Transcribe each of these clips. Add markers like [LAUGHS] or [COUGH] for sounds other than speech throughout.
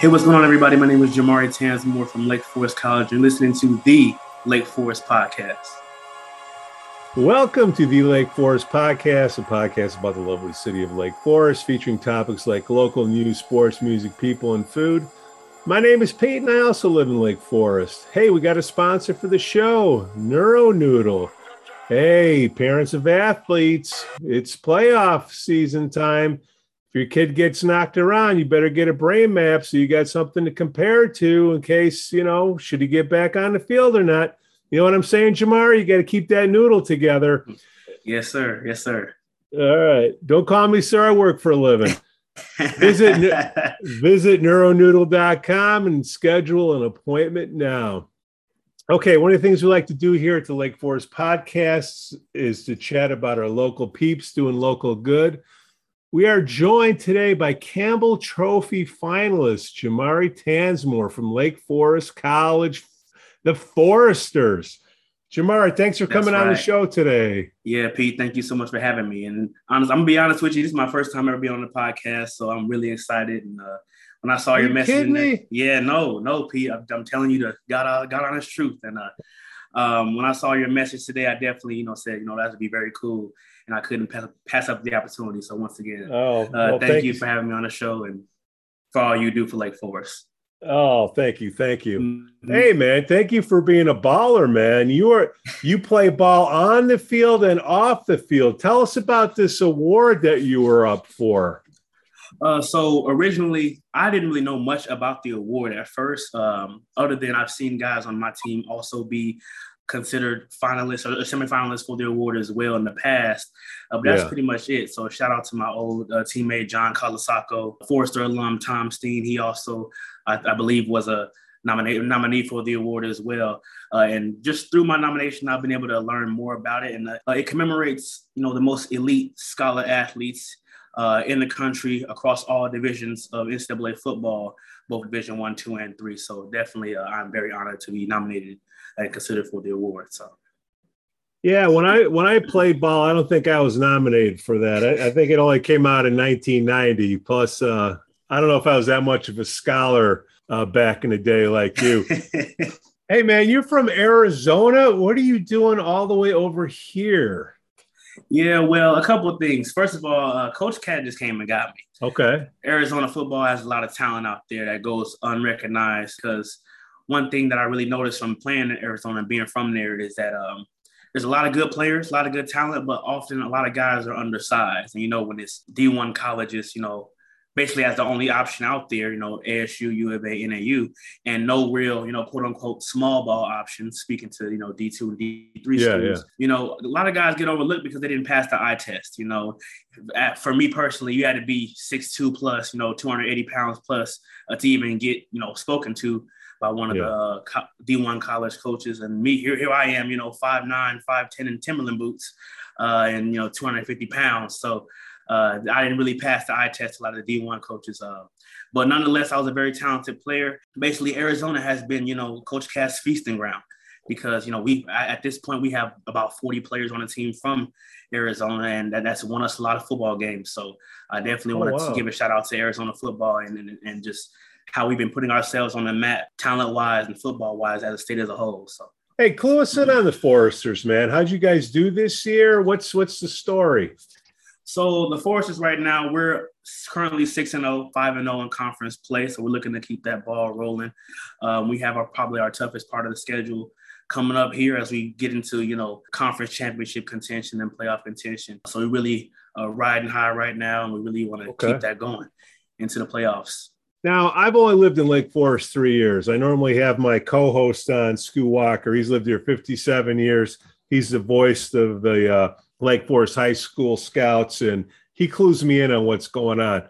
Hey, what's going on, everybody? My name is Jamari Tansmore from Lake Forest College. You're listening to the Lake Forest Podcast. Welcome to the Lake Forest Podcast, a podcast about the lovely city of Lake Forest, featuring topics like local news, sports, music, people, and food. My name is Pete, and I also live in Lake Forest. Hey, we got a sponsor for the show, Neuro Noodle. Hey, parents of athletes, it's playoff season time. If your kid gets knocked around, you better get a brain map so you got something to compare to in case, you know, should he get back on the field or not. You know what I'm saying, Jamar? You got to keep that noodle together. Yes, sir. Yes, sir. All right. Don't call me sir. I work for a living. visit [LAUGHS] visit neuronoodle.com and schedule an appointment now. Okay, one of the things we like to do here at the Lake Forest Podcasts is to chat about our local peeps doing local good. We are joined today by Campbell Trophy finalist Jamari Tansmore from Lake Forest College, the Foresters. Jamari, thanks for coming right. on the show today. Yeah, Pete, thank you so much for having me. And honest, I'm gonna be honest with you, this is my first time ever being on the podcast, so I'm really excited. And uh, when I saw Are your you message, there, yeah, no, no, Pete, I'm, I'm, telling you the God, uh, God honest truth. And uh, um, when I saw your message today, I definitely, you know, said, you know, that would be very cool and I couldn't pass, pass up the opportunity. So once again, oh, uh, well, thank, thank, you for having me on the show and for all you do for Lake Forest. Oh, thank you, thank you. Mm-hmm. Hey, man, thank you for being a baller, man. You are you play ball on the field and off the field. Tell us about this award that you were up for. Uh, so originally, I didn't really know much about the award at first, um, other than I've seen guys on my team also be considered finalists or semifinalists for the award as well in the past. Uh, but that's yeah. pretty much it. So shout out to my old uh, teammate John Colasaco, Forester alum Tom Steen. He also, I, I believe, was a nominee nominee for the award as well. Uh, and just through my nomination, I've been able to learn more about it, and uh, it commemorates you know the most elite scholar athletes. Uh, in the country across all divisions of NCAA football, both Division One, Two, and Three. So definitely, uh, I'm very honored to be nominated and considered for the award. So. Yeah, when I when I played ball, I don't think I was nominated for that. I, I think it only came out in 1990. Plus, uh, I don't know if I was that much of a scholar uh, back in the day like you. [LAUGHS] hey, man, you're from Arizona. What are you doing all the way over here? Yeah, well, a couple of things. First of all, uh, Coach Cat just came and got me. Okay. Arizona football has a lot of talent out there that goes unrecognized because one thing that I really noticed from playing in Arizona and being from there is that um, there's a lot of good players, a lot of good talent, but often a lot of guys are undersized. And you know, when it's D1 colleges, you know, basically as the only option out there, you know, ASU, U of A, NAU, and no real, you know, quote unquote small ball options, speaking to, you know, D2 and D3 yeah, schools. Yeah. You know, a lot of guys get overlooked because they didn't pass the eye test. You know, At, for me personally, you had to be 6'2 plus, you know, 280 pounds plus uh, to even get, you know, spoken to by one of yeah. the uh, D1 college coaches. And me, here, here I am, you know, 5'9, 5'10 in Timberland boots uh, and, you know, 250 pounds. So uh, I didn't really pass the eye test a lot of the D1 coaches. Uh, but nonetheless, I was a very talented player. Basically, Arizona has been, you know, Coach Cat's feasting ground because, you know, we at this point, we have about 40 players on the team from Arizona, and that, that's won us a lot of football games. So I definitely oh, wanted wow. to give a shout out to Arizona football and, and, and just how we've been putting ourselves on the map, talent wise and football wise, as a state as a whole. So. Hey, clue us in on the Foresters, man. How'd you guys do this year? What's what's the story? So the Foresters right now, we're currently 6 and 0, 5 and 0 in conference play. So we're looking to keep that ball rolling. Um, we have our probably our toughest part of the schedule coming up here as we get into, you know, conference championship contention and playoff contention. So we're really uh, riding high right now, and we really want to okay. keep that going into the playoffs. Now, I've only lived in Lake Forest three years. I normally have my co host on, Stu Walker. He's lived here 57 years. He's the voice of the uh, Lake Forest High School Scouts, and he clues me in on what's going on.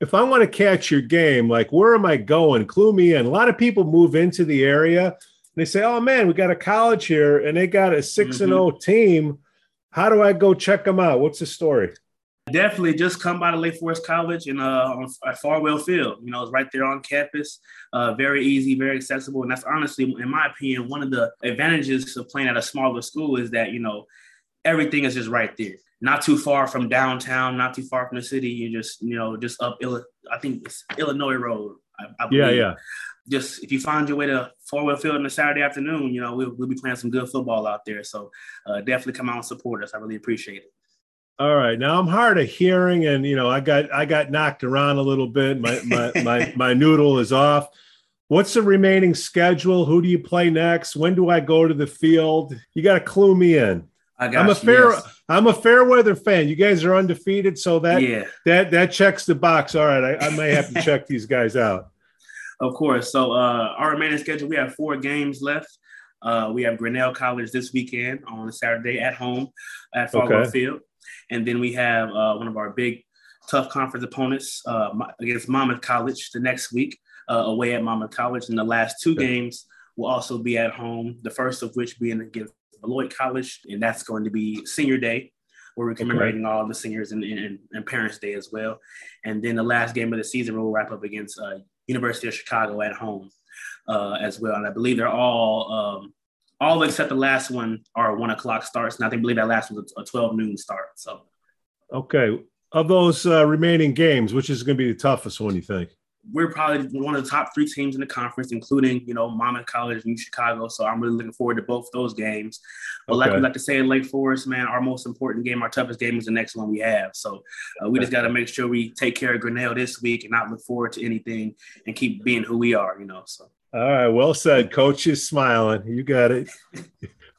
If I want to catch your game, like where am I going? Clue me in. A lot of people move into the area and they say, oh man, we got a college here and they got a 6 and 0 mm-hmm. team. How do I go check them out? What's the story? Definitely, just come by the Lake Forest College and uh, on at Farwell Field. You know, it's right there on campus. Uh, very easy, very accessible, and that's honestly, in my opinion, one of the advantages of playing at a smaller school is that you know everything is just right there. Not too far from downtown, not too far from the city. You just you know just up. I think it's Illinois Road. I, I yeah, yeah. Just if you find your way to Farwell Field on a Saturday afternoon, you know we'll, we'll be playing some good football out there. So uh, definitely come out and support us. I really appreciate it. All right, now I'm hard of hearing, and you know I got I got knocked around a little bit. My my [LAUGHS] my my noodle is off. What's the remaining schedule? Who do you play next? When do I go to the field? You got to clue me in. I got I'm a fair yes. I'm a fair weather fan. You guys are undefeated, so that Yeah, that that checks the box. All right, I, I may have to check these guys out. [LAUGHS] of course. So uh, our remaining schedule, we have four games left. Uh, we have Grinnell College this weekend on Saturday at home at Farwell Okay. Field, and then we have uh, one of our big, tough conference opponents uh, against Monmouth College the next week uh, away at Monmouth College. And the last two Okay. games will also be at home. The first of which being against Beloit College, and that's going to be Senior Day, where we're commemorating all the seniors and, and, and Parents Day as well. And then the last game of the season we'll wrap up against uh, University of Chicago at home uh, as well. And I believe they're all, um, all except the last one are one o'clock starts. And I think believe that last was a 12 noon start. So Okay, of those uh, remaining games, which is going to be the toughest one? You think? we're probably one of the top three teams in the conference, including, you know, Monmouth College and Chicago. So I'm really looking forward to both those games. But like we like to say in Lake Forest, man, our most important game, our toughest game is the next one we have. So uh, we just got to make sure we take care of Grinnell this week and not look forward to anything and keep being who we are, you know. So All right, well said. Coach is smiling. You got it.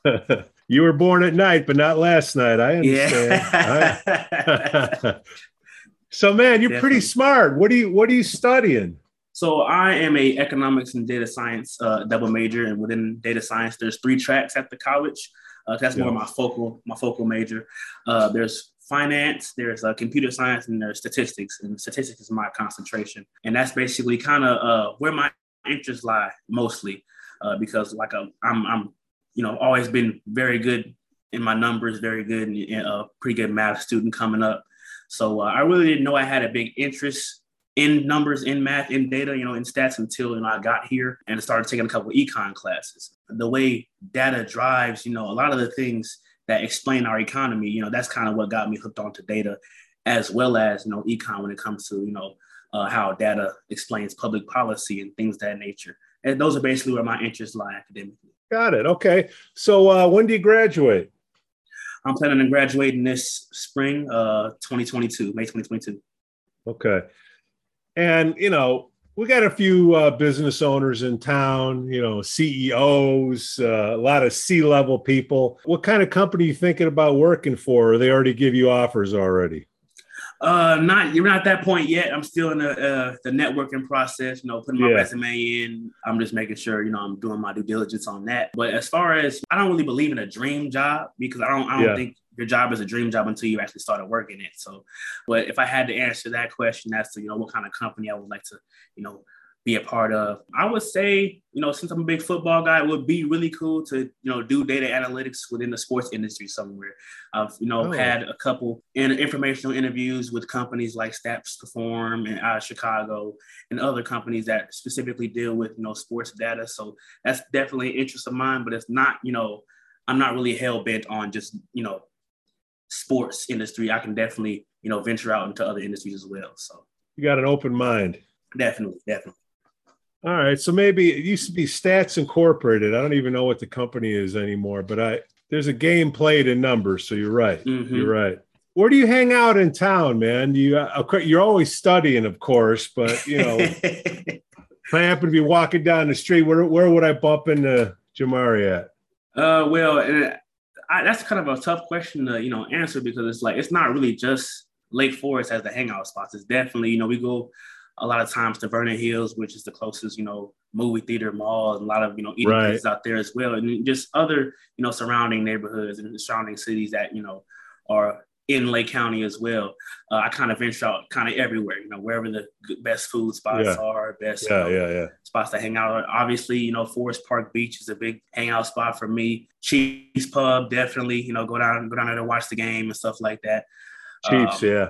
[LAUGHS] you were born at night, but not last night. I understand. yeah. [LAUGHS] so, man, you're pretty smart. What are you What are you studying? So I am a economics and data science uh, double major, and within data science, there's three tracks at the college. Uh, that's more my focal my focal major. Uh, there's finance, there's uh, computer science, and there's statistics. And statistics is my concentration, and that's basically kind of uh, where my interests lie mostly, uh, because like i I'm I'm you know always been very good in my numbers, very good and a pretty good math student coming up. So uh, I really didn't know I had a big interest in numbers, in math, in data, you know, in stats until you know I got here and started taking a couple econ classes. The way data drives, you know, a lot of the things that explain our economy, you know, that's kind of what got me hooked onto data, as well as you know econ when it comes to you know uh, how data explains public policy and things of that nature. And those are basically where my interests lie academically. Got it. Okay. So, uh, when do you graduate? I'm planning on graduating this spring, uh, 2022, May 2022. Okay. And, you know, we got a few uh, business owners in town, you know, CEOs, uh, a lot of C level people. What kind of company you thinking about working for? Or they already give you offers already? Uh, not you're not at that point yet. I'm still in the uh, the networking process. You know, putting my Yeah. resume in. I'm just making sure you know I'm doing my due diligence on that. But as far as I don't really believe in a dream job because I don't I don't Yeah. think your job is a dream job until you actually started working it. So, but if I had to answer that question as to you know what kind of company I would like to you know be a part of, I would say you know since I'm a big football guy, it would be really cool to you know do data analytics within the sports industry somewhere. I've you know Oh. had a couple in informational interviews with companies like Stats Perform and out of Chicago and other companies that specifically deal with you know sports data. So that's definitely an interest of mine, but it's not you know I'm not really hell bent on just you know sports industry. I can definitely you know venture out into other industries as well. So You got an open mind. definitely, definitely. All right. So maybe it used to be Stats Incorporated. I don't even know what the company is anymore, but I there's a game played in numbers. So you're right. Mhm. You're right. Where do you hang out in town, man? You uh, you're always studying, of course, but you know, [LAUGHS] if I happen to be walking down the street, where where would I bump into Jamari at? Uh, well, and I, that's kind of a tough question to you know answer because it's like it's not really just Lake Forest as the hangout spots. It's definitely you know we go a lot of times to Vernon Hills, which is the closest you know movie theater, mall, and a lot of you know eating Right. places out there as well, and just other you know surrounding neighborhoods and surrounding cities that you know are in Lake County as well. Uh, I kind of venture out kind of everywhere, you know, wherever the best food spots Yeah. are, best you Yeah, know, yeah, yeah. spots to hang out. Obviously, you know, Forest Park Beach is a big hangout spot for me. Chiefs Pub, definitely, you know, go down, go down there to watch the game and stuff like that. Chiefs, Um, yeah.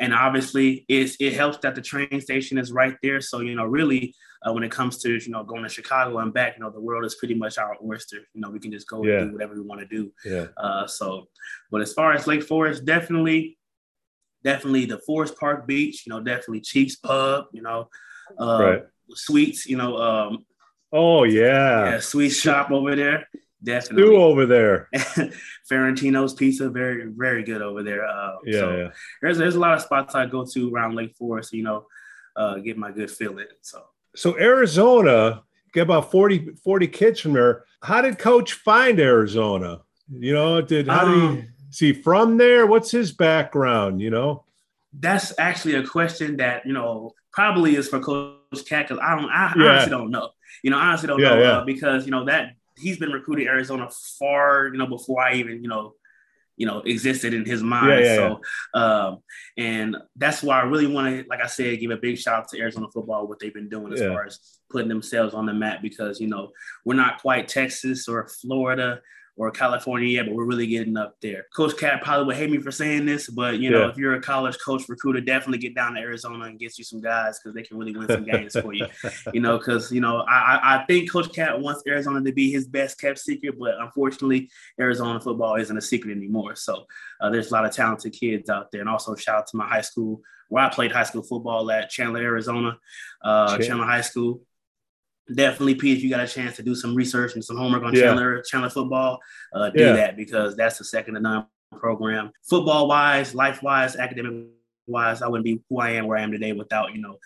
And obviously, it's, it helps that the train station is right there. So, you know, really, uh, when it comes to, you know, going to Chicago and back, you know, the world is pretty much our oyster. You know, we can just go Yeah. and do whatever we want to do. Yeah. Uh, so, but as far as Lake Forest, definitely, definitely the Forest Park Beach, you know, definitely Chiefs Pub, you know, uh, Right. sweets. You know, um, oh yeah, yeah, sweet shop over there. Definitely. Stu over there. [LAUGHS] Ferrantino's Pizza, very, very good over there. Uh, yeah, so yeah. There's there's a lot of spots I go to around Lake Forest, you know, uh, get my good feeling. So so Arizona, get about 40, 40 kids from there. How did coach find Arizona? You know, did how um, did he he from there? What's his background? You know? That's actually a question that, you know, probably is for Coach Cat because I don't I yeah. honestly don't know. You know, honestly don't yeah, know. Uh, because you know that he's been recruiting Arizona far, you know, before I even, you know, you know, existed in his mind. Yeah, yeah, so, yeah. Um, and that's why I really want to, like I said, give a big shout out to Arizona football, what they've been doing as far as putting themselves on the map because, you know, we're not quite Texas or Florida or California yet, but we're really getting up there. Coach Cat probably would hate me for saying this, but you know, yeah. if you're a college coach recruiter, definitely get down to Arizona and get you some guys because they can really win some games for you. [LAUGHS] You know, because you know, I I think Coach Cat wants Arizona to be his best kept secret, but unfortunately, Arizona football isn't a secret anymore. So uh, there's a lot of talented kids out there, and also shout out to my high school where I played high school football at Chandler, Arizona, uh, Chandler High School definitely, Pete, if you got a chance to do some research and some homework on yeah. Chandler Chandler football, uh, do yeah. that because that's the second to none program. Football wise, life wise, academic wise, I wouldn't be who I am where I am today without you know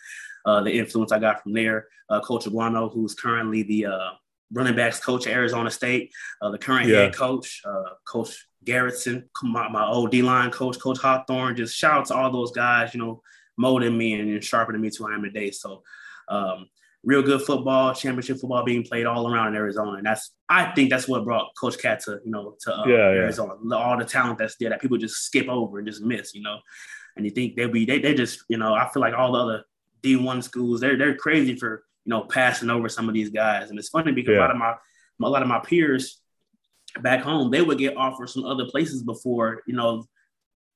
uh, the influence I got from there. Uh, coach Aguano, who's currently the uh, running backs coach at Arizona State, uh, the current yeah. head coach, uh, Coach Garretson, my, my old D line coach, Coach Hawthorne. Just shout out to all those guys, you know, molding me and, and sharpening me to who I am today. So. Um, real good football, championship football being played all around in Arizona. And that's, I think that's what brought Coach Cat to, you know, to uh, yeah, Arizona. Yeah. All the talent that's there that people just skip over and just miss, you know. And you think they'll be, they, they just, you know, I feel like all the other D1 schools, they're, they're crazy for, you know, passing over some of these guys. And it's funny because yeah. a lot of my, a lot of my peers back home, they would get offers from other places before, you know,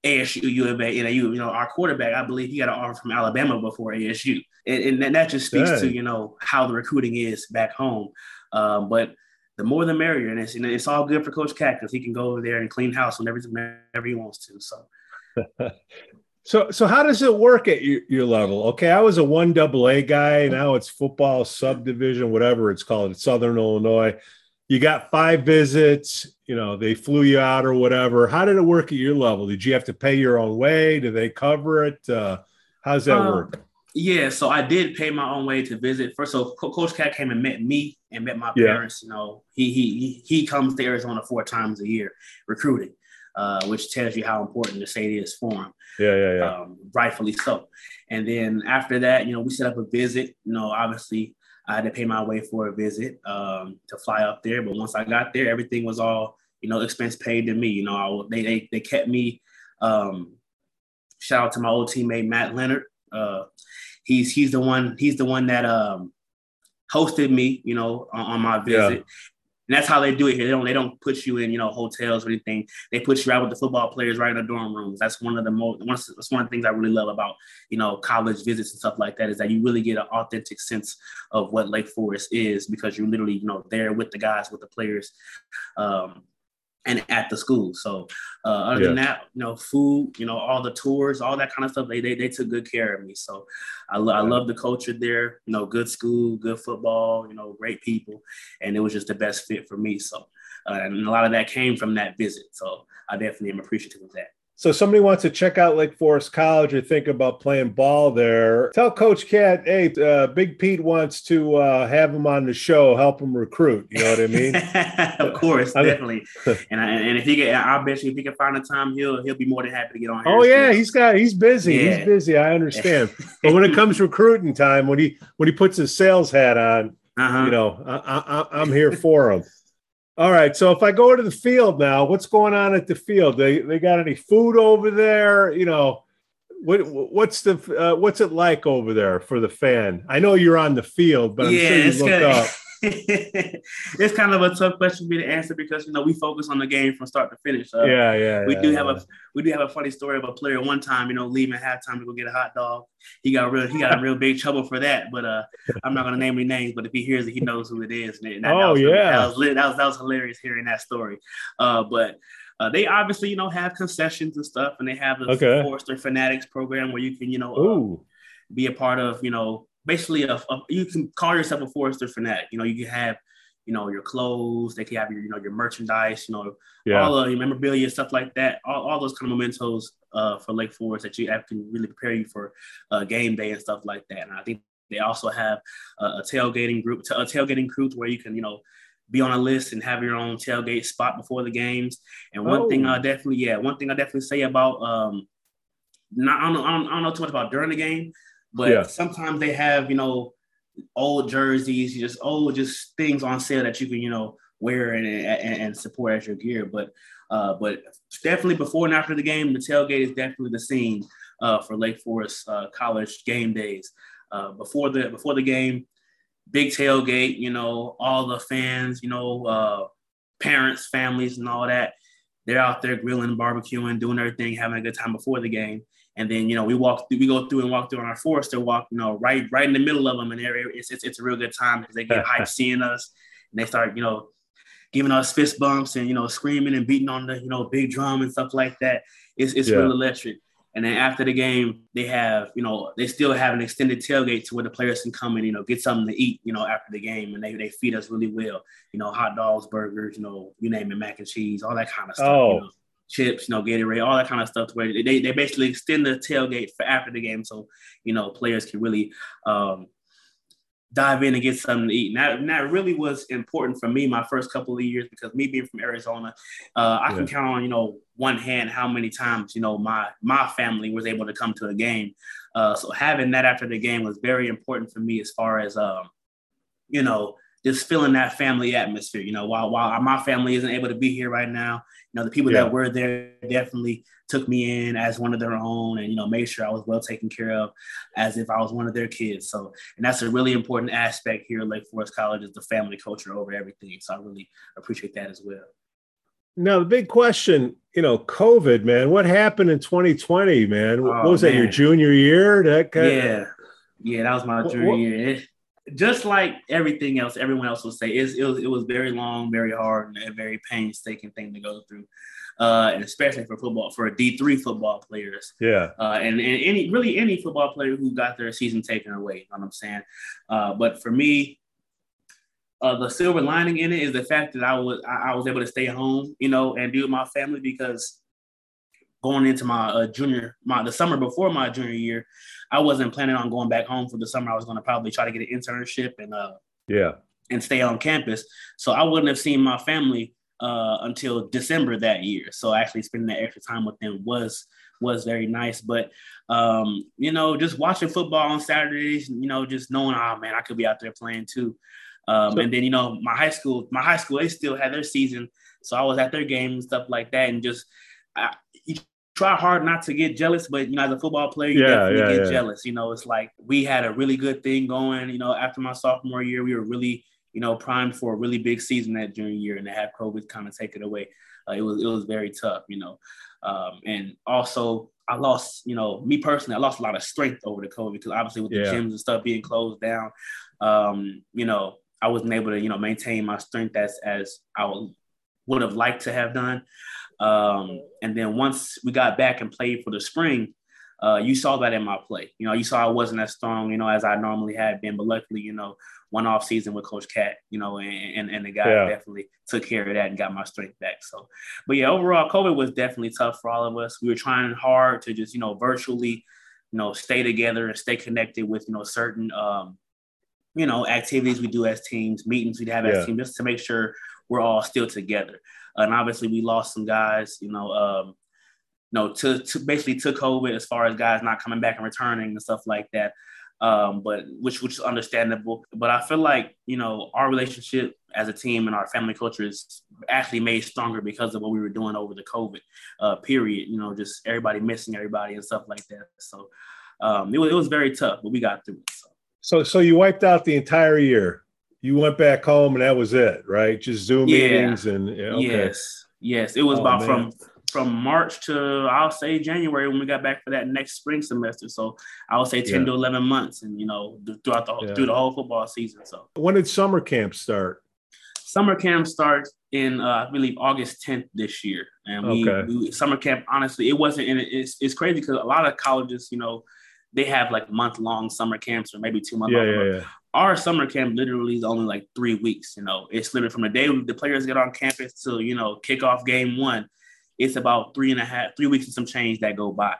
ASU, U of A, NAU. You know, our quarterback, I believe he got an offer from Alabama before ASU, and, and that just speaks to you know how the recruiting is back home. Um, but the more the merrier, and it's you know, it's all good for Coach Cactus. he can go over there and clean house whenever, whenever he wants to. So. [LAUGHS] So, so how does it work at your, your, level? Okay, I was a one double A guy. Now it's football subdivision, whatever it's called, Southern Illinois you got five visits, you know, they flew you out or whatever. How did it work at your level? Did you have to pay your own way? Do they cover it? Uh, how's that um, work? Yeah, so I did pay my own way to visit. First, so Coach Cat came and met me and met my parents. You know, he he he comes to Arizona four times a year recruiting, uh, which tells you how important the state is for him. Yeah, yeah, yeah. Um, rightfully so. And then after that, you know, we set up a visit. You know, obviously I had to pay my way for a visit um, to fly up there. But once I got there, everything was all, you know, expense paid to me. You know, I, they, they, they kept me. Um, shout out to my old teammate, Matt Leonard. Uh, he's, he's the one, he's the one that um, hosted me, you know, on, on my visit. And that's how they do it here. They don't they don't put you in you know hotels or anything. They put you out with the football players right in the dorm rooms. That's one of the most one, that's one of the things I really love about you know college visits and stuff like that is that you really get an authentic sense of what Lake Forest is because you're literally you know there with the guys with the players. Um, and at the school. So uh, other yeah. than that, you know, food, you know, all the tours, all that kind of stuff, they they, they took good care of me. So I, lo- I love the culture there. You know, good school, good football, you know, great people, and it was just the best fit for me. So uh, and a lot of that came from that visit. So I definitely am appreciative of that. So somebody wants to check out Lake Forest College or think about playing ball there. Tell Coach Cat, hey, uh, Big Pete wants to uh, have him on the show, help him recruit. You know what I mean? [LAUGHS] of course, definitely. [LAUGHS] and I, and if he get, I bet you if he can find a time, he'll he'll be more than happy to get on. Oh yeah, he's got he's busy. Yeah. He's busy. I understand. [LAUGHS] but when it comes recruiting time, when he when he puts his sales hat on, uh-huh. you know, I, I, I'm here for him. All right. So if I go to the field now, what's going on at the field? They they got any food over there? You know, what what's the uh, what's it like over there for the fan? I know you're on the field, but I'm yeah, sure you look good. up. [LAUGHS] [LAUGHS] it's kind of a tough question for me to answer because you know we focus on the game from start to finish. Uh, yeah, yeah. We yeah, do yeah. have a we do have a funny story of a player one time, you know, leaving halftime to go get a hot dog. He got real he got a real big trouble for that. But uh, I'm not gonna name any names, but if he hears it, he knows who it is. And that, oh that was, yeah, that was, that was that was hilarious hearing that story. Uh, but. Uh, they obviously, you know, have concessions and stuff, and they have the okay. Forester Fanatics program where you can, you know, uh, be a part of, you know, basically a, a, you can call yourself a Forester fanatic. You know, you can have you know your clothes, they can have your you know your merchandise, you know yeah. all of your memorabilia, stuff like that. All, all those kind of mementos uh, for Lake Forest that you have can really prepare you for uh, game day and stuff like that. And I think they also have a, a tailgating group, a tailgating crew where you can you know be on a list and have your own tailgate spot before the games. And one oh. thing I definitely, yeah, one thing I definitely say about, um, not, I don't, know, I don't, I don't know too much about during the game, but yeah. sometimes they have, you know, old jerseys, just old, just things on sale that you can, you know, wear and, and, and support as your gear. But, uh, but definitely before and after the game, the tailgate is definitely the scene uh, for Lake Forest uh, College game days. Uh, before the before the game, big tailgate, you know, all the fans, you know, uh, parents, families, and all that. They're out there grilling, barbecuing, doing everything, having a good time before the game. And then, you know, we walk, we go through and walk through on our Forester walk, you know, right, right in the middle of them, and it's it's, it's a real good time because they get hyped [LAUGHS] seeing us, and they start, you know, giving us fist bumps and you know, screaming and beating on the, you know, big drum and stuff like that. It's it's yeah. real electric. And then after the game, they have, you know, they still have an extended tailgate to where the players can come and, you know, get something to eat, you know, after the game. And they, they feed us really well, you know, hot dogs, burgers, you know, you name it, mac and cheese, all that kind of stuff. Oh. You know, chips, you know, Gatorade, all that kind of stuff. Where they, they basically extend the tailgate for after the game. So, you know, players can really um, dive in and get something to eat. And that, and that really was important for me my first couple of years because me being from Arizona, uh, I yeah. can count on you know one hand how many times you know my my family was able to come to a game. Uh, so having that after the game was very important for me as far as um, you know just feeling that family atmosphere. You know, while while my family isn't able to be here right now, you know, the people yeah. that were there definitely took me in as one of their own, and you know, made sure I was well taken care of, as if I was one of their kids. So, and that's a really important aspect here at Lake Forest College is the family culture over everything. So, I really appreciate that as well. Now, the big question, you know, COVID, man, what happened in 2020, man? What oh, was that, your junior year? That kind yeah. Of... Yeah, that was my junior what, year just like everything else, everyone else will say, it was, it was very long, very hard, and a very painstaking thing to go through. Uh, and especially for football, for D three football players, yeah, uh, and and any really any football player who got their season taken away, you know what I'm saying. Uh, but for me, uh, the silver lining in it is the fact that I was I, I was able to stay home, you know, and be with my family because going into my uh, junior, my the summer before my junior year, I wasn't planning on going back home for the summer. I was going to probably try to get an internship and uh, yeah, and stay on campus. So I wouldn't have seen my family uh, until December that year. So actually spending that extra time with them was was very nice. But um, you know, just watching football on Saturdays, you know, just knowing, oh man, I could be out there playing too. Um, and then you know, my high school, my high school, they still had their season, so I was at their games and stuff like that, and just I, try hard not to get jealous, but you know, as a football player, you yeah, definitely yeah, get yeah. jealous. You know, it's like we had a really good thing going. You know, after my sophomore year, we were really, you know, primed for a really big season that junior year, and to have COVID kind of take it away, uh, it was it was very tough. You know, um, and also I lost, you know, me personally, I lost a lot of strength over the COVID because obviously with the gyms and stuff being closed down, um, you know, I wasn't able to, you know, maintain my strength as as I would have liked to have done. Um, and then once we got back and played for the spring, uh, you saw that in my play. You know, you saw I wasn't as strong, you know, as I normally had been. But luckily, you know, one off season with Coach Cat, you know, and, and, and the guy yeah. definitely took care of that and got my strength back. So, but yeah, overall, COVID was definitely tough for all of us. We were trying hard to just, you know, virtually, you know, stay together and stay connected with, you know, certain, um, you know, activities we do as teams, meetings we'd have yeah. as teams, just to make sure we're all still together. And obviously, we lost some guys, you know, um, you know, to, to basically to COVID as far as guys not coming back and returning and stuff like that. Um, but which which is understandable. But I feel like you know our relationship as a team and our family culture is actually made stronger because of what we were doing over the COVID uh, period. You know, just everybody missing everybody and stuff like that. So um, it was it was very tough, but we got through it. So. So, so you wiped out the entire year you went back home and that was it, right? Just Zoom yeah. meetings and yeah, okay. yes, yes. It was oh, about man. from from March to I'll say January when we got back for that next spring semester. So I would say ten yeah. to eleven months, and you know throughout the yeah. through the whole football season. So when did summer camp start? Summer camp starts in uh, I believe August 10th this year, and we, okay. we summer camp. Honestly, it wasn't. And it's it's crazy because a lot of colleges, you know, they have like month long summer camps or maybe two months. Yeah, yeah, yeah. Our summer camp literally is only like three weeks. You know, it's literally from the day the players get on campus to you know kick off game one. It's about three and a half, three weeks and some change that go by.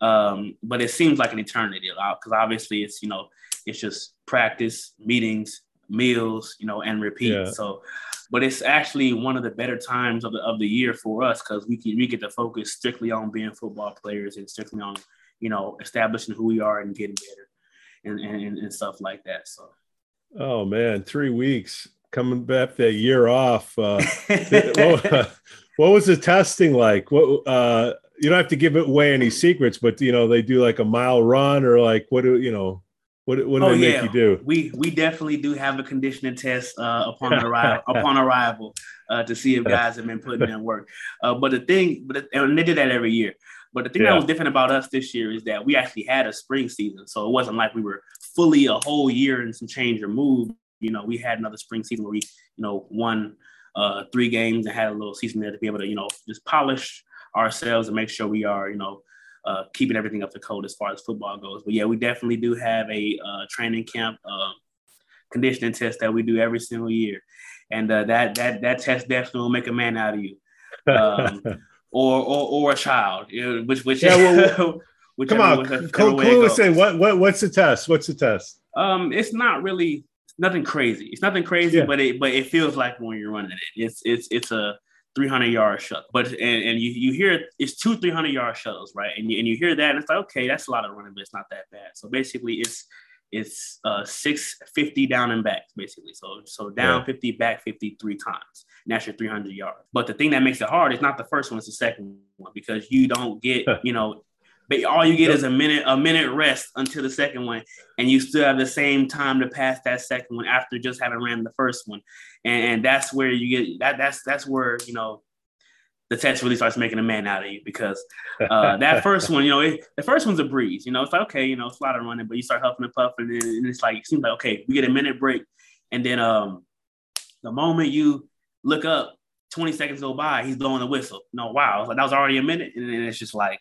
Um, but it seems like an eternity because obviously it's you know it's just practice, meetings, meals, you know, and repeat. Yeah. So, but it's actually one of the better times of the of the year for us because we can we get to focus strictly on being football players and strictly on you know establishing who we are and getting better and and, and stuff like that. So. Oh man, three weeks coming back that year off. Uh, [LAUGHS] what, [LAUGHS] what was the testing like? What uh, you don't have to give away any secrets, but you know they do like a mile run or like what do you know? What, what do oh, they yeah. make you do? We we definitely do have a conditioning test uh, upon [LAUGHS] arrival upon arrival uh, to see if guys have been putting in work. Uh, but the thing, but and they did that every year. But the thing yeah. that was different about us this year is that we actually had a spring season, so it wasn't like we were fully a whole year and some change or move. You know, we had another spring season where we, you know, won uh, three games and had a little season there to be able to, you know, just polish ourselves and make sure we are, you know, uh, keeping everything up to code as far as football goes. But yeah, we definitely do have a uh, training camp uh, conditioning test that we do every single year, and uh, that that that test definitely will make a man out of you, [LAUGHS] um, or, or or a child, which which yeah, well, [LAUGHS] come on, clue us in. What what what's the test? What's the test? Um, it's not really nothing crazy. It's nothing crazy, yeah. but it but it feels like when you're running it. It's it's it's a 300 yard shuttle. But and, and you, you hear it's two 300 yard shuttles, right? And you, and you hear that, and it's like, okay, that's a lot of running, but it's not that bad. So basically, it's it's uh 650 down and back, basically. So so down yeah. 50, back 50 three times. And that's your 300 yards. But the thing that makes it hard is not the first one, it's the second one because you don't get, [LAUGHS] you know, but all you get is a minute a minute rest until the second one and you still have the same time to pass that second one after just having ran the first one and, and that's where you get that that's that's where you know the test really starts making a man out of you because uh, [LAUGHS] that first one, you know, it, the first one's a breeze. You know, it's like okay, you know, it's a lot of running, but you start huffing and puffing, and, and it's like it seems like okay, we get a minute break, and then um, the moment you look up, twenty seconds go by, he's blowing the whistle. No, wow, like that was already a minute, and then it's just like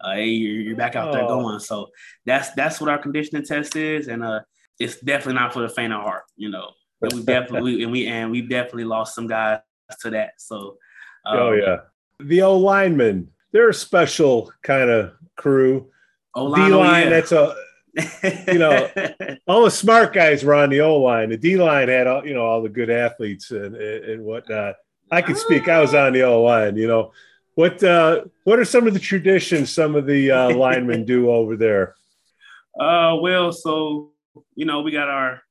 uh, hey, you're, you're, back out oh. there going. So that's that's what our conditioning test is, and uh, it's definitely not for the faint of heart. You know, and we definitely and we and we've definitely lost some guys to that. So, um, oh yeah, the O linemen, they're a special kind of crew. O line, oh, yeah. that's a you know, [LAUGHS] all the smart guys were on the O line. The D line had all, you know, all the good athletes and, and whatnot. I could speak. I was on the O line, you know. What uh, what are some of the traditions some of the uh, [LAUGHS] linemen do over there? Uh, well, so you know, we got our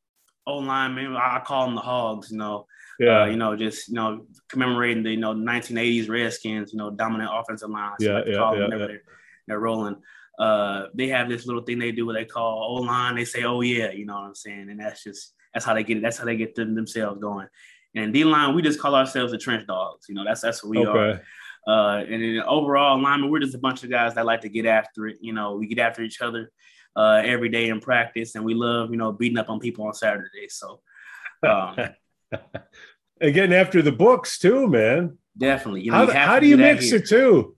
O linemen. I call them the Hogs. You know, yeah. Uh, you know, just you know, commemorating the you know 1980s Redskins. You know, dominant offensive line. So yeah, yeah, yeah, yeah. They're, they're, rolling. Uh, they have this little thing they do what they call O line. They say, "Oh yeah," you know what I'm saying, and that's just that's how they get it. That's how they get them, themselves going. And D line, we just call ourselves the trench dogs. You know, that's that's what we okay. are. Uh, and then overall alignment, we're just a bunch of guys that like to get after it. You know, we get after each other uh, every day in practice, and we love, you know, beating up on people on Saturdays. So, um, [LAUGHS] and getting after the books too, man. Definitely. You know, how, how do you mix it too?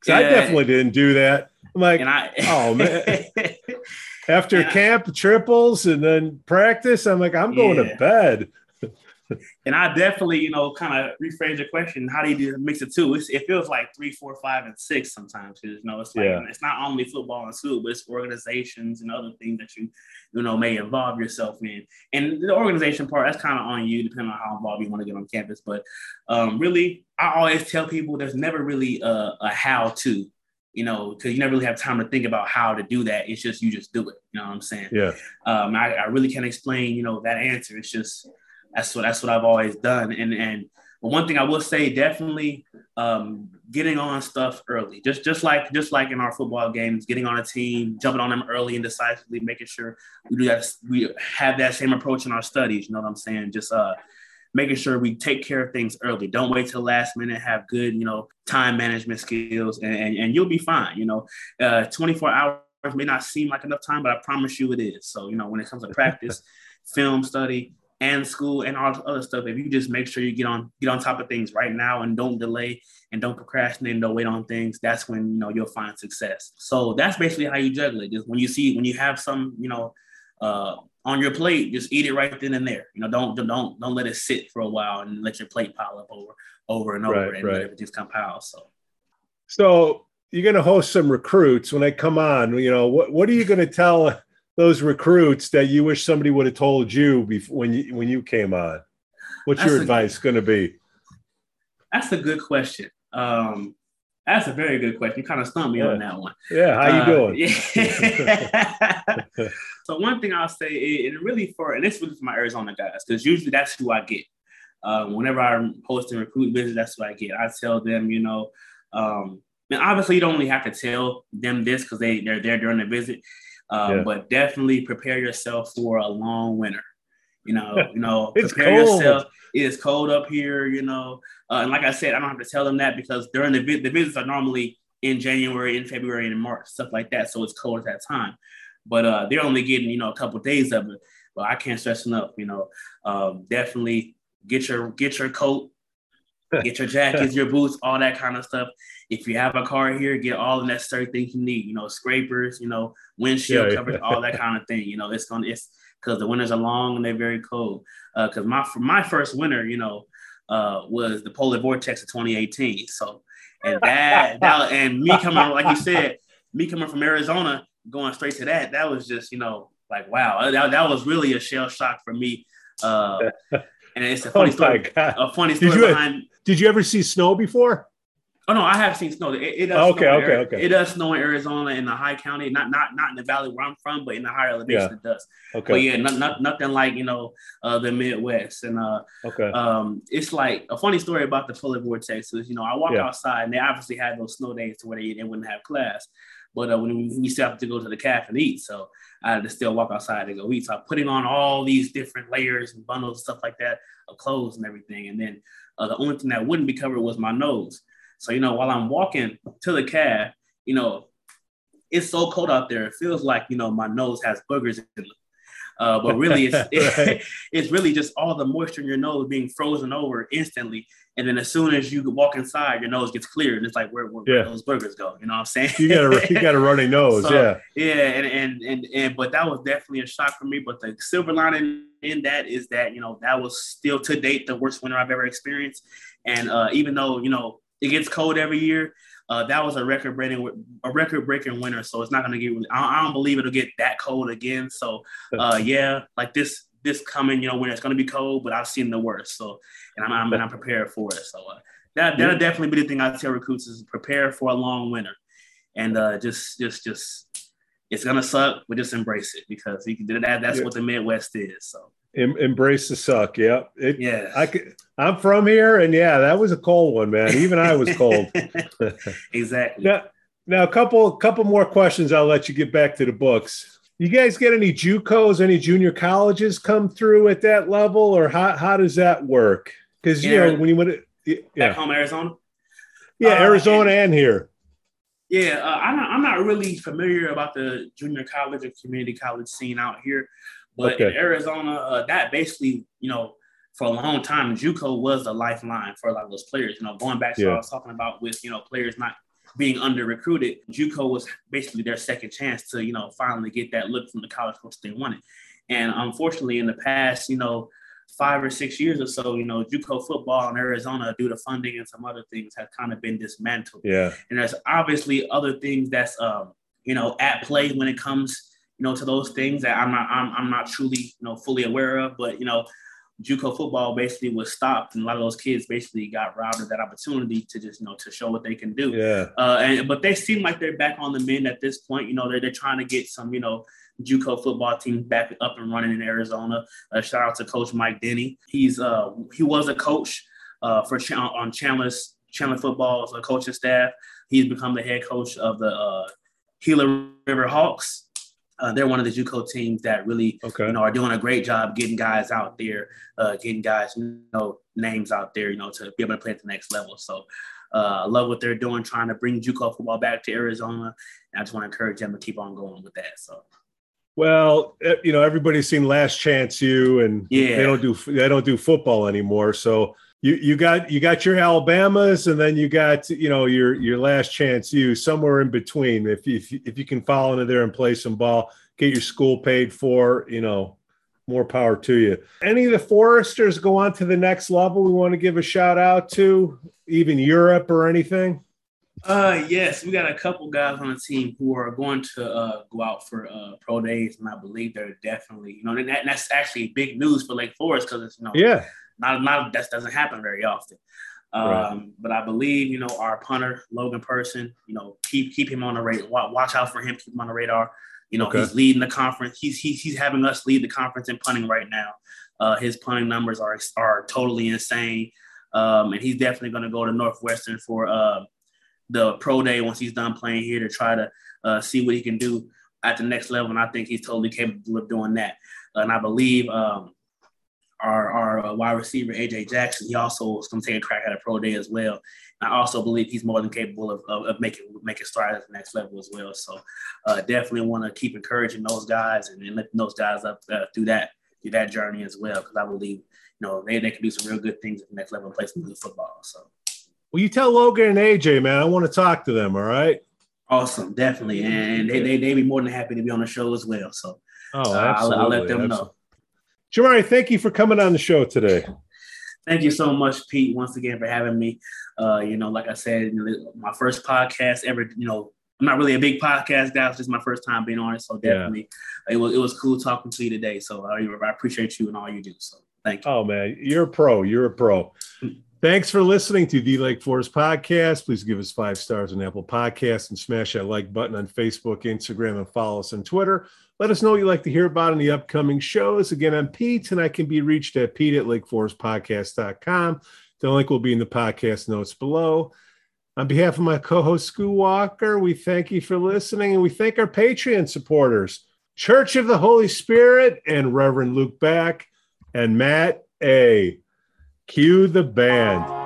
Because yeah. I definitely didn't do that. I'm like, I, oh man. [LAUGHS] After camp triples and then practice, I'm like, I'm going yeah. to bed and I definitely, you know, kind of rephrase your question. How do you mix it too? It's, it feels like three, four, five, and six sometimes. Because you know, it's like yeah. it's not only football and school, but it's organizations and other things that you, you know, may involve yourself in. And the organization part, that's kind of on you, depending on how involved you want to get on campus. But um, really, I always tell people there's never really a, a how to you know, because you never really have time to think about how to do that. It's just you just do it. You know what I'm saying? Yeah. Um, I, I really can't explain, you know, that answer. It's just that's what that's what I've always done. And and but one thing I will say, definitely um, getting on stuff early, just just like just like in our football games, getting on a team, jumping on them early and decisively, making sure we do that. We have that same approach in our studies. You know what I'm saying? Just uh, making sure we take care of things early. Don't wait till last minute. Have good, you know, time management skills, and and, and you'll be fine. You know, uh, 24 hours may not seem like enough time, but I promise you it is. So you know, when it comes to practice, [LAUGHS] film study, and school and all other stuff. If you just make sure you get on get on top of things right now and don't delay and don't procrastinate and don't wait on things, that's when you know you'll find success. So that's basically how you juggle it. Just when you see when you have some, you know, uh, on your plate, just eat it right then and there. You know, don't don't don't let it sit for a while and let your plate pile up over over and over right, and right. it just compile. So, so you're going to host some recruits when they come on. You know, what what are you going to tell those recruits that you wish somebody would have told you before when you when you came on? What's that's your advice going to be? That's a good question. Um, that's a very good question. You kind of stumped me yeah. on that one. Yeah, how you uh, doing? Yeah. [LAUGHS] [LAUGHS] so one thing I'll say, and really for, and this was for my Arizona guys, because usually that's who I get. Um, whenever I'm hosting recruit visits, that's what I get. I tell them, you know, um, and obviously you don't really have to tell them this because they they're there during the visit, um, yeah. but definitely prepare yourself for a long winter. You know, you know, [LAUGHS] prepare cold. yourself. It is cold up here, you know. Uh, and like I said, I don't have to tell them that because during the the visits are normally in January, in February, and in March, stuff like that. So it's cold at that time. But uh, they're only getting, you know, a couple of days of it. But I can't stress enough, you know, um, definitely get your get your coat, [LAUGHS] get your jackets, your boots, all that kind of stuff. If you have a car here, get all the necessary things you need. You know, scrapers, you know, windshield yeah, coverage, yeah. all that kind of thing. You know, it's gonna it's because the winters are long and they're very cold. Because uh, my for my first winter, you know, uh, was the polar vortex of 2018. So, and that, that and me coming, like you said, me coming from Arizona, going straight to that, that was just, you know, like wow, that, that was really a shell shock for me. Uh, [LAUGHS] and it's a funny oh story. A funny story did you, behind. Did you ever see snow before? Oh no, I have seen snow. It, it does. Okay, okay, Arizona. okay. It does snow in Arizona in the high county, not not not in the valley where I'm from, but in the higher elevation yeah. it does. Okay. But yeah, not, not, nothing like you know uh, the Midwest, and uh, okay. Um, it's like a funny story about the polar vortex is you know I walk yeah. outside and they obviously had those snow days to where they, they wouldn't have class, but uh, when we, we still have to go to the cafe and eat, so I had to still walk outside to go eat. So I'm putting on all these different layers and bundles and stuff like that of clothes and everything, and then uh, the only thing that wouldn't be covered was my nose. So, you know, while I'm walking to the cab, you know, it's so cold out there. It feels like, you know, my nose has boogers in it. Uh, but really, it's [LAUGHS] it, [LAUGHS] it's really just all the moisture in your nose being frozen over instantly. And then as soon as you walk inside, your nose gets clear, and it's like where, where, yeah. where those burgers go. You know what I'm saying? You got a you got a running [LAUGHS] nose, so, yeah, yeah. And, and and and but that was definitely a shock for me. But the silver lining in that is that you know that was still to date the worst winter I've ever experienced. And uh, even though you know it gets cold every year. Uh, that was a record breaking a record breaking winter, so it's not gonna get. I, I don't believe it'll get that cold again. So, uh, yeah, like this this coming, you know, when it's gonna be cold, but I've seen the worst. So, and I'm, I'm and I'm prepared for it. So uh, that that'll definitely be the thing I tell recruits is prepare for a long winter, and uh, just just just it's gonna suck, but just embrace it because you can do that. That's yeah. what the Midwest is. So em- embrace the suck. Yeah. It, yeah. I could, I'm from here, and yeah, that was a cold one, man. Even I was cold. [LAUGHS] [LAUGHS] exactly. Now, now, a couple, couple more questions. I'll let you get back to the books. You guys get any JUCOs, any junior colleges come through at that level, or how, how does that work? Because you know when you went, yeah, back home Arizona. Yeah, uh, Arizona and, and, here. Yeah, uh, I'm not. I'm not really familiar about the junior college or community college scene out here. But okay. in Arizona, uh, that basically, you know, for a long time, JUCO was the lifeline for a lot of those players. You know, going back to yeah. what I was talking about with you know players not being under recruited, JUCO was basically their second chance to you know finally get that look from the college coach they wanted. And unfortunately, in the past, you know, five or six years or so, you know, JUCO football in Arizona, due to funding and some other things, has kind of been dismantled. Yeah. And there's obviously other things that's um, you know at play when it comes you know, to those things that I'm not I'm, I'm not truly, you know, fully aware of. But, you know, JUCO football basically was stopped, and a lot of those kids basically got robbed of that opportunity to just, you know, to show what they can do. Yeah. Uh, and but they seem like they're back on the mend at this point. You know, they're they're trying to get some, you know, JUCO football team back up and running in Arizona. Uh, shout out to Coach Mike Denny. He's uh he was a coach uh for Ch- on Chandler's Chandler football's uh, coaching staff. He's become the head coach of the uh, Gila River Hawks. Uh, they're one of the JUCO teams that really, okay. you know, are doing a great job getting guys out there, uh, getting guys, you know, names out there, you know, to be able to play at the next level. So, uh, I love what they're doing, trying to bring JUCO football back to Arizona. And I just want to encourage them to keep on going with that. So, Well, eh, you know, everybody's seen Last Chance U, and yeah. they don't do they don't do football anymore. So you you got you got your Alabamas, and then you got you know your your Last Chance U somewhere in between. If you, if if you can fall into there and play some ball, get your school paid for, you know, more power to you. Any of the Foresters go on to the next level? We want to give a shout out to even Europe or anything. Uh, yes, we got a couple guys on the team who are going to uh, go out for uh, pro days, and I believe they're definitely, you know, and that, that's actually big news for Lake Forest because it's, you know, yeah, not not that doesn't happen very often. Um, right. But I believe, you know, our punter Logan Person, you know, keep keep him on the radar. Watch out for him. Keep him on the radar. You know, okay. he's leading the conference. He's, he's he's having us lead the conference in punting right now. Uh, his punting numbers are are totally insane, um, and he's definitely going to go to Northwestern for. Uh, the pro day once he's done playing here to try to uh, see what he can do at the next level. And I think he's totally capable of doing that. And I believe um, our, our uh, wide receiver, AJ Jackson, he also is going to take a crack at a pro day as well. And I also believe he's more than capable of, of, of making making strides at the next level as well. So uh, definitely want to keep encouraging those guys and, and lifting those guys up uh, through that through that journey as well. Because I believe you know they, they can do some real good things at the next level and play some good football. So. Well, you tell Logan and AJ, man, I want to talk to them. All right. Awesome, definitely, and they they they be more than happy to be on the show as well. So, oh, uh, I'll, I'll, let them know. Jamari, thank you for coming on the show today. Thank you so much, Pete, once again for having me. Uh, you know, like I said, my first podcast ever. You know, I'm not really a big podcast guy. It's just my first time being on it, so definitely yeah. it was it was cool talking to you today. So I, I appreciate you and all you do. So thank you. Oh man, you're a pro. You're a pro. [LAUGHS] Thanks for listening to the Lake Forest Podcast. Please give us five stars on Apple Podcasts and smash that like button on Facebook, Instagram, and follow us on Twitter. Let us know what you'd like to hear about in the upcoming shows. Again, I'm Pete, and I can be reached at pete at lakeforestpodcast.com. The link will be in the podcast notes below. On behalf of my co host, Stu Walker, we thank you for listening and we thank our Patreon supporters, Church of the Holy Spirit and Reverend Luke Back and Matt A. Cue the band.